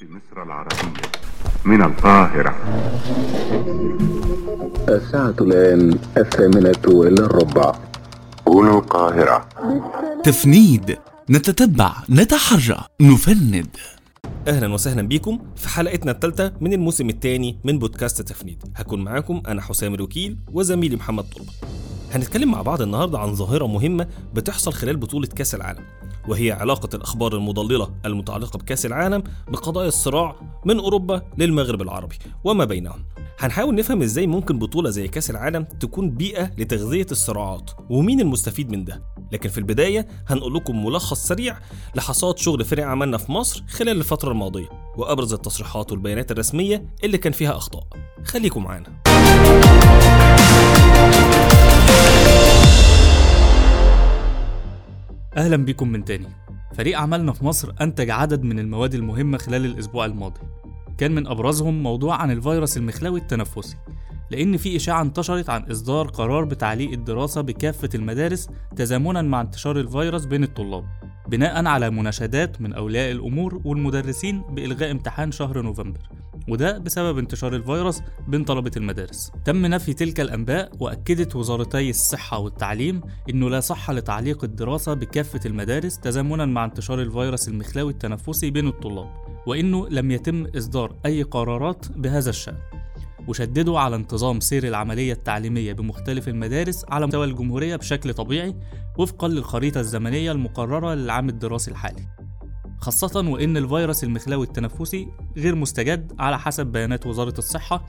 جمهورية مصر العربية من القاهرة. الساعة الآن الثامنة إلا الربع هنا القاهرة. تفنيد. نتتبع نتحرى نفند. أهلا وسهلا بيكم في حلقتنا الثالثة من الموسم الثاني من بودكاست تفنيد. هكون معاكم أنا حسام الوكيل وزميلي محمد طلبه هنتكلم مع بعض النهارده عن ظاهرة مهمة بتحصل خلال بطولة كأس العالم وهي علاقة الأخبار المضللة المتعلقة بكأس العالم بقضايا الصراع من أوروبا للمغرب العربي وما بينهم. هنحاول نفهم إزاي ممكن بطولة زي كأس العالم تكون بيئة لتغذية الصراعات ومين المستفيد من ده. لكن في البداية هنقول لكم ملخص سريع لحصاد شغل فريق عملنا في مصر خلال الفترة الماضية وأبرز التصريحات والبيانات الرسمية اللي كان فيها أخطاء. خليكم معانا. أهلا بكم من تاني. فريق عملنا في مصر أنتج عدد من المواد المهمة خلال الأسبوع الماضي. كان من أبرزهم موضوع عن الفيروس المخلوي التنفسي لأن في إشاعة انتشرت عن إصدار قرار بتعليق الدراسة بكافة المدارس تزامنا مع انتشار الفيروس بين الطلاب بناء على مناشدات من أولياء الأمور والمدرسين بإلغاء امتحان شهر نوفمبر. وده بسبب انتشار الفيروس بين طلبة المدارس. تم نفي تلك الأنباء وأكدت وزارتي الصحة والتعليم أنه لا صحة لتعليق الدراسة بكافة المدارس تزامنا مع انتشار الفيروس المخلوي التنفسي بين الطلاب وأنه لم يتم إصدار أي قرارات بهذا الشأن. وشددوا على انتظام سير العملية التعليمية بمختلف المدارس على مستوى الجمهورية بشكل طبيعي وفقا للخريطة الزمنية المقررة للعام الدراسي الحالي. خاصة وإن الفيروس المخلوي التنفسي غير مستجد على حسب بيانات وزارة الصحة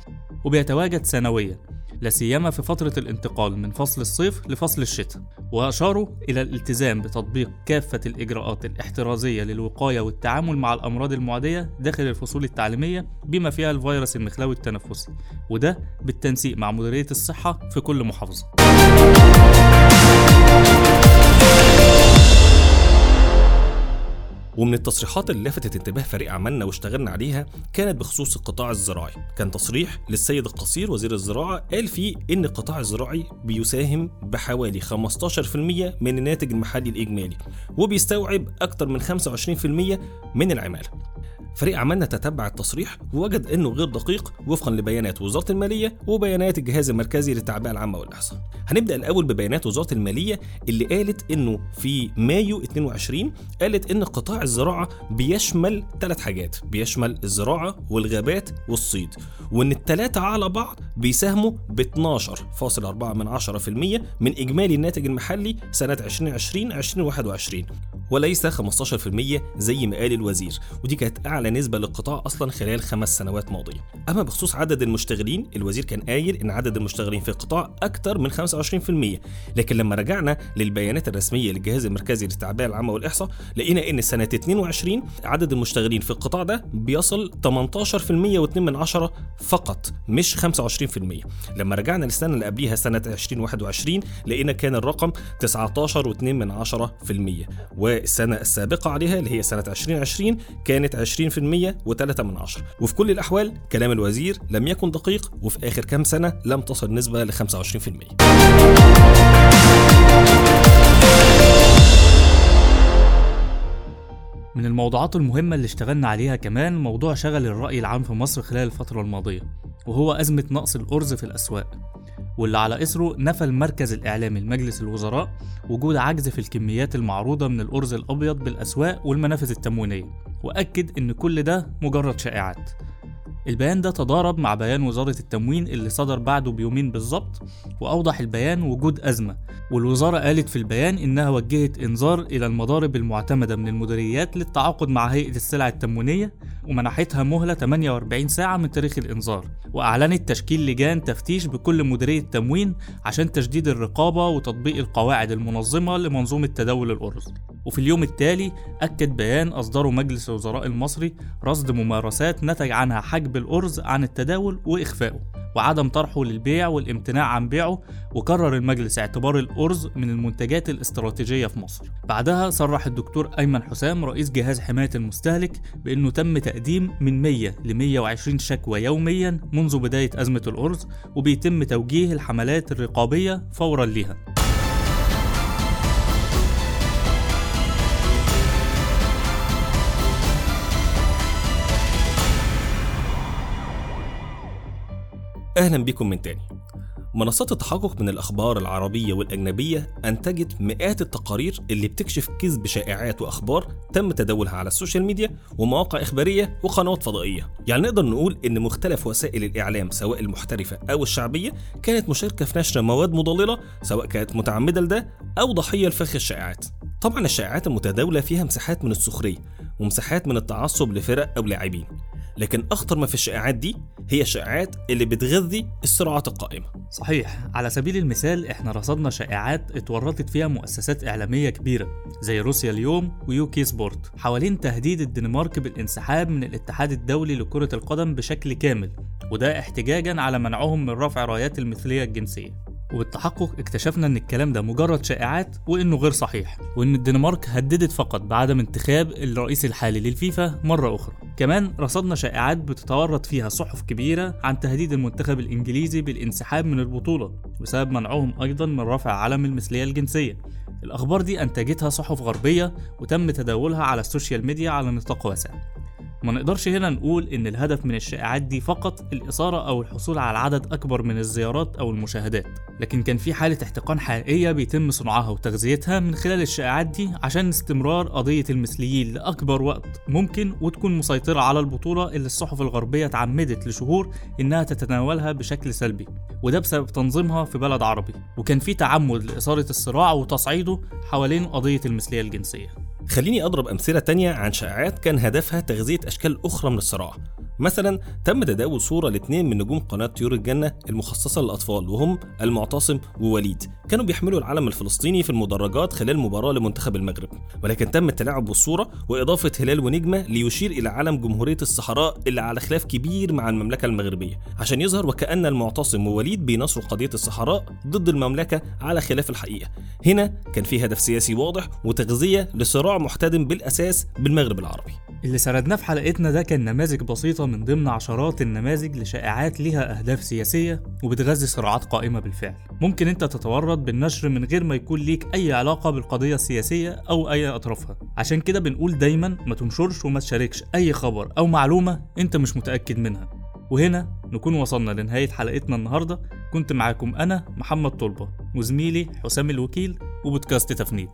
وبيتواجد سنويا لا سيما في فترة الانتقال من فصل الصيف لفصل الشتاء. وأشاروا إلى الالتزام بتطبيق كافة الإجراءات الاحترازية للوقاية والتعامل مع الأمراض المعدية داخل الفصول التعليمية بما فيها الفيروس المخلوي التنفسي وده بالتنسيق مع مديرية الصحة في كل محافظة. ومن التصريحات اللي لفتت انتباه فريق عملنا واشتغلنا عليها كانت بخصوص القطاع الزراعي. كان تصريح للسيد القصير وزير الزراعة قال فيه إن القطاع الزراعي بيساهم بحوالي 15% من الناتج المحلي الإجمالي وبيستوعب أكثر من 25% من العمالة. فريق عملنا تتبع التصريح ووجد إنه غير دقيق وفقا لبيانات وزارة المالية وبيانات الجهاز المركزي للتعبئة العامة والإحصاء. هنبدأ الأول ببيانات وزارة المالية اللي قالت إنه في مايو 22 قالت إن قطاع الزراعة بيشمل ثلاث حاجات، بيشمل الزراعة والغابات والصيد، وإن الثلاثه على بعض بيساهموا ب 12.4 من 10% من إجمالي الناتج المحلي سنة 2020 2021 وليس 15% زي ما قال الوزير ودي كانت أعلى نسبة للقطاع أصلا خلال خمس سنوات ماضية. أما بخصوص عدد المشتغلين الوزير كان قايل إن عدد المشتغلين في القطاع أكثر من 25% لكن لما رجعنا للبيانات الرسمية للجهاز المركزي للتعبئة العامة والإحصاء لقينا إن سنة 22 عدد المشتغلين في القطاع ده بيصل 18% و2 من عشرة فقط مش 25% لما رجعنا للسنة اللي قبليها سنة 2021 لقينا كان الرقم 19.2 من عشرة في المية. والسنة السابقة عليها اللي هي سنة 2020 كانت 20% و3 من عشرة. وفي كل الأحوال كلام الوزير لم يكن دقيق وفي آخر كام سنة لم تصل النسبة ل 25% من الموضوعات المهمة اللي اشتغلنا عليها كمان موضوع شغل الرأي العام في مصر خلال الفترة الماضية وهو أزمة نقص الأرز في الأسواق واللي على إثره نفى المركز الإعلامي لمجلس الوزراء وجود عجز في الكميات المعروضة من الأرز الأبيض بالأسواق والمنافذ التموينية وأكد إن كل ده مجرد شائعات. البيان ده تضارب مع بيان وزارة التموين اللي صدر بعده بيومين بالظبط وأوضح البيان وجود أزمة والوزارة قالت في البيان إنها وجهت إنذار إلى المضارب المعتمدة من المديريات للتعاقد مع هيئة السلع التموينية ومنحتها مهلة 48 ساعة من تاريخ الإنذار وأعلنت تشكيل لجان تفتيش بكل مديرية تموين عشان تشديد الرقابة وتطبيق القواعد المنظمة لمنظومة تداول الأرز. وفي اليوم التالي أكد بيان أصدره مجلس الوزراء المصري رصد ممارسات نتج عنها حجب الأرز عن التداول وإخفائه وعدم طرحه للبيع والامتناع عن بيعه وقرر المجلس اعتبار الأرز من المنتجات الاستراتيجية في مصر. بعدها صرح الدكتور أيمن حسام رئيس جهاز حماية المستهلك بأنه تم تقديم من 100 ل 120 شكوى يوميا منذ بداية أزمة الأرز وبيتم توجيه الحملات الرقابية فورا ليها. وأهلا بكم من تاني. منصات التحقق من الأخبار العربية والأجنبية أنتجت مئات التقارير اللي بتكشف كذب شائعات وأخبار تم تداولها على السوشيال ميديا ومواقع إخبارية وقنوات فضائية. يعني نقدر نقول إن مختلف وسائل الإعلام سواء المحترفة أو الشعبية كانت مشاركة في نشر مواد مضللة سواء كانت متعمدة لده أو ضحية لفخ الشائعات. طبعا الشائعات المتداولة فيها مساحات من السخرية ومساحات من التعصب لفرق أو لاعبين. لكن أخطر ما في الشائعات دي هي الشائعات اللي بتغذي الصراعات القائمة. صحيح على سبيل المثال إحنا رصدنا شائعات اتورطت فيها مؤسسات إعلامية كبيرة زي روسيا اليوم ويوكي سبورت. حوالين تهديد الدنمارك بالانسحاب من الاتحاد الدولي لكرة القدم بشكل كامل وده احتجاجا على منعهم من رفع رايات المثلية الجنسية. وبالتحقق اكتشفنا إن الكلام ده مجرد شائعات وإنه غير صحيح وإن الدنمارك هددت فقط بعدم انتخاب الرئيس الحالي للفيفا مرة أخرى. كمان رصدنا شائعات بتتورط فيها صحف كبيرة عن تهديد المنتخب الإنجليزي بالانسحاب من البطولة بسبب منعهم أيضا من رفع علم المثلية الجنسية. الأخبار دي أنتجتها صحف غربية وتم تداولها على ال social media على نطاق واسع. ما نقدرش هنا نقول إن الهدف من الشائعات دي فقط الإثارة أو الحصول على عدد أكبر من الزيارات أو المشاهدات، لكن كان في حالة احتقان حقيقية بيتم صنعها وتغذيتها من خلال الشائعات دي عشان استمرار قضية المثليين لأكبر وقت ممكن وتكون مسيطرة على البطولة اللي الصحف الغربية اتعمدت لشهور إنها تتناولها بشكل سلبي، وده بسبب تنظيمها في بلد عربي، وكان في تعمد لإثارة الصراع وتصعيده حوالين قضية المثلية الجنسية. خليني أضرب أمثلة تانية عن شائعات كان هدفها تغذية أشكال أخرى من الصراع. مثلا تم تداول صورة لاثنين من نجوم قناة طيور الجنة المخصصة للأطفال وهم المعتصم ووليد. كانوا بيحملوا العلم الفلسطيني في المدرجات خلال مباراة لمنتخب المغرب ولكن تم التلاعب بالصورة وإضافة هلال ونجمة ليشير إلى علم جمهورية الصحراء اللي على خلاف كبير مع المملكة المغربية. عشان يظهر وكأن المعتصم ووليد بينصروا قضية الصحراء ضد المملكة على خلاف الحقيقة. هنا كان في هدف سياسي واضح وتغذية لصراع محتدم بالأساس بالمغرب العربي. اللي سردناه في حلقتنا ده كان نماذج بسيطة من ضمن عشرات النماذج لشائعات ليها أهداف سياسية وبتغذي صراعات قائمة بالفعل. ممكن أنت تتورط بالنشر من غير ما يكون ليك أي علاقة بالقضية السياسية أو أي أطرافها. عشان كده بنقول دايما ما تنشرش وما تشاركش أي خبر أو معلومة أنت مش متأكد منها. وهنا نكون وصلنا لنهاية حلقتنا النهاردة. كنت معاكم أنا محمد طلبة وزميلي حسام الوكيل وبودكاست تفنيد.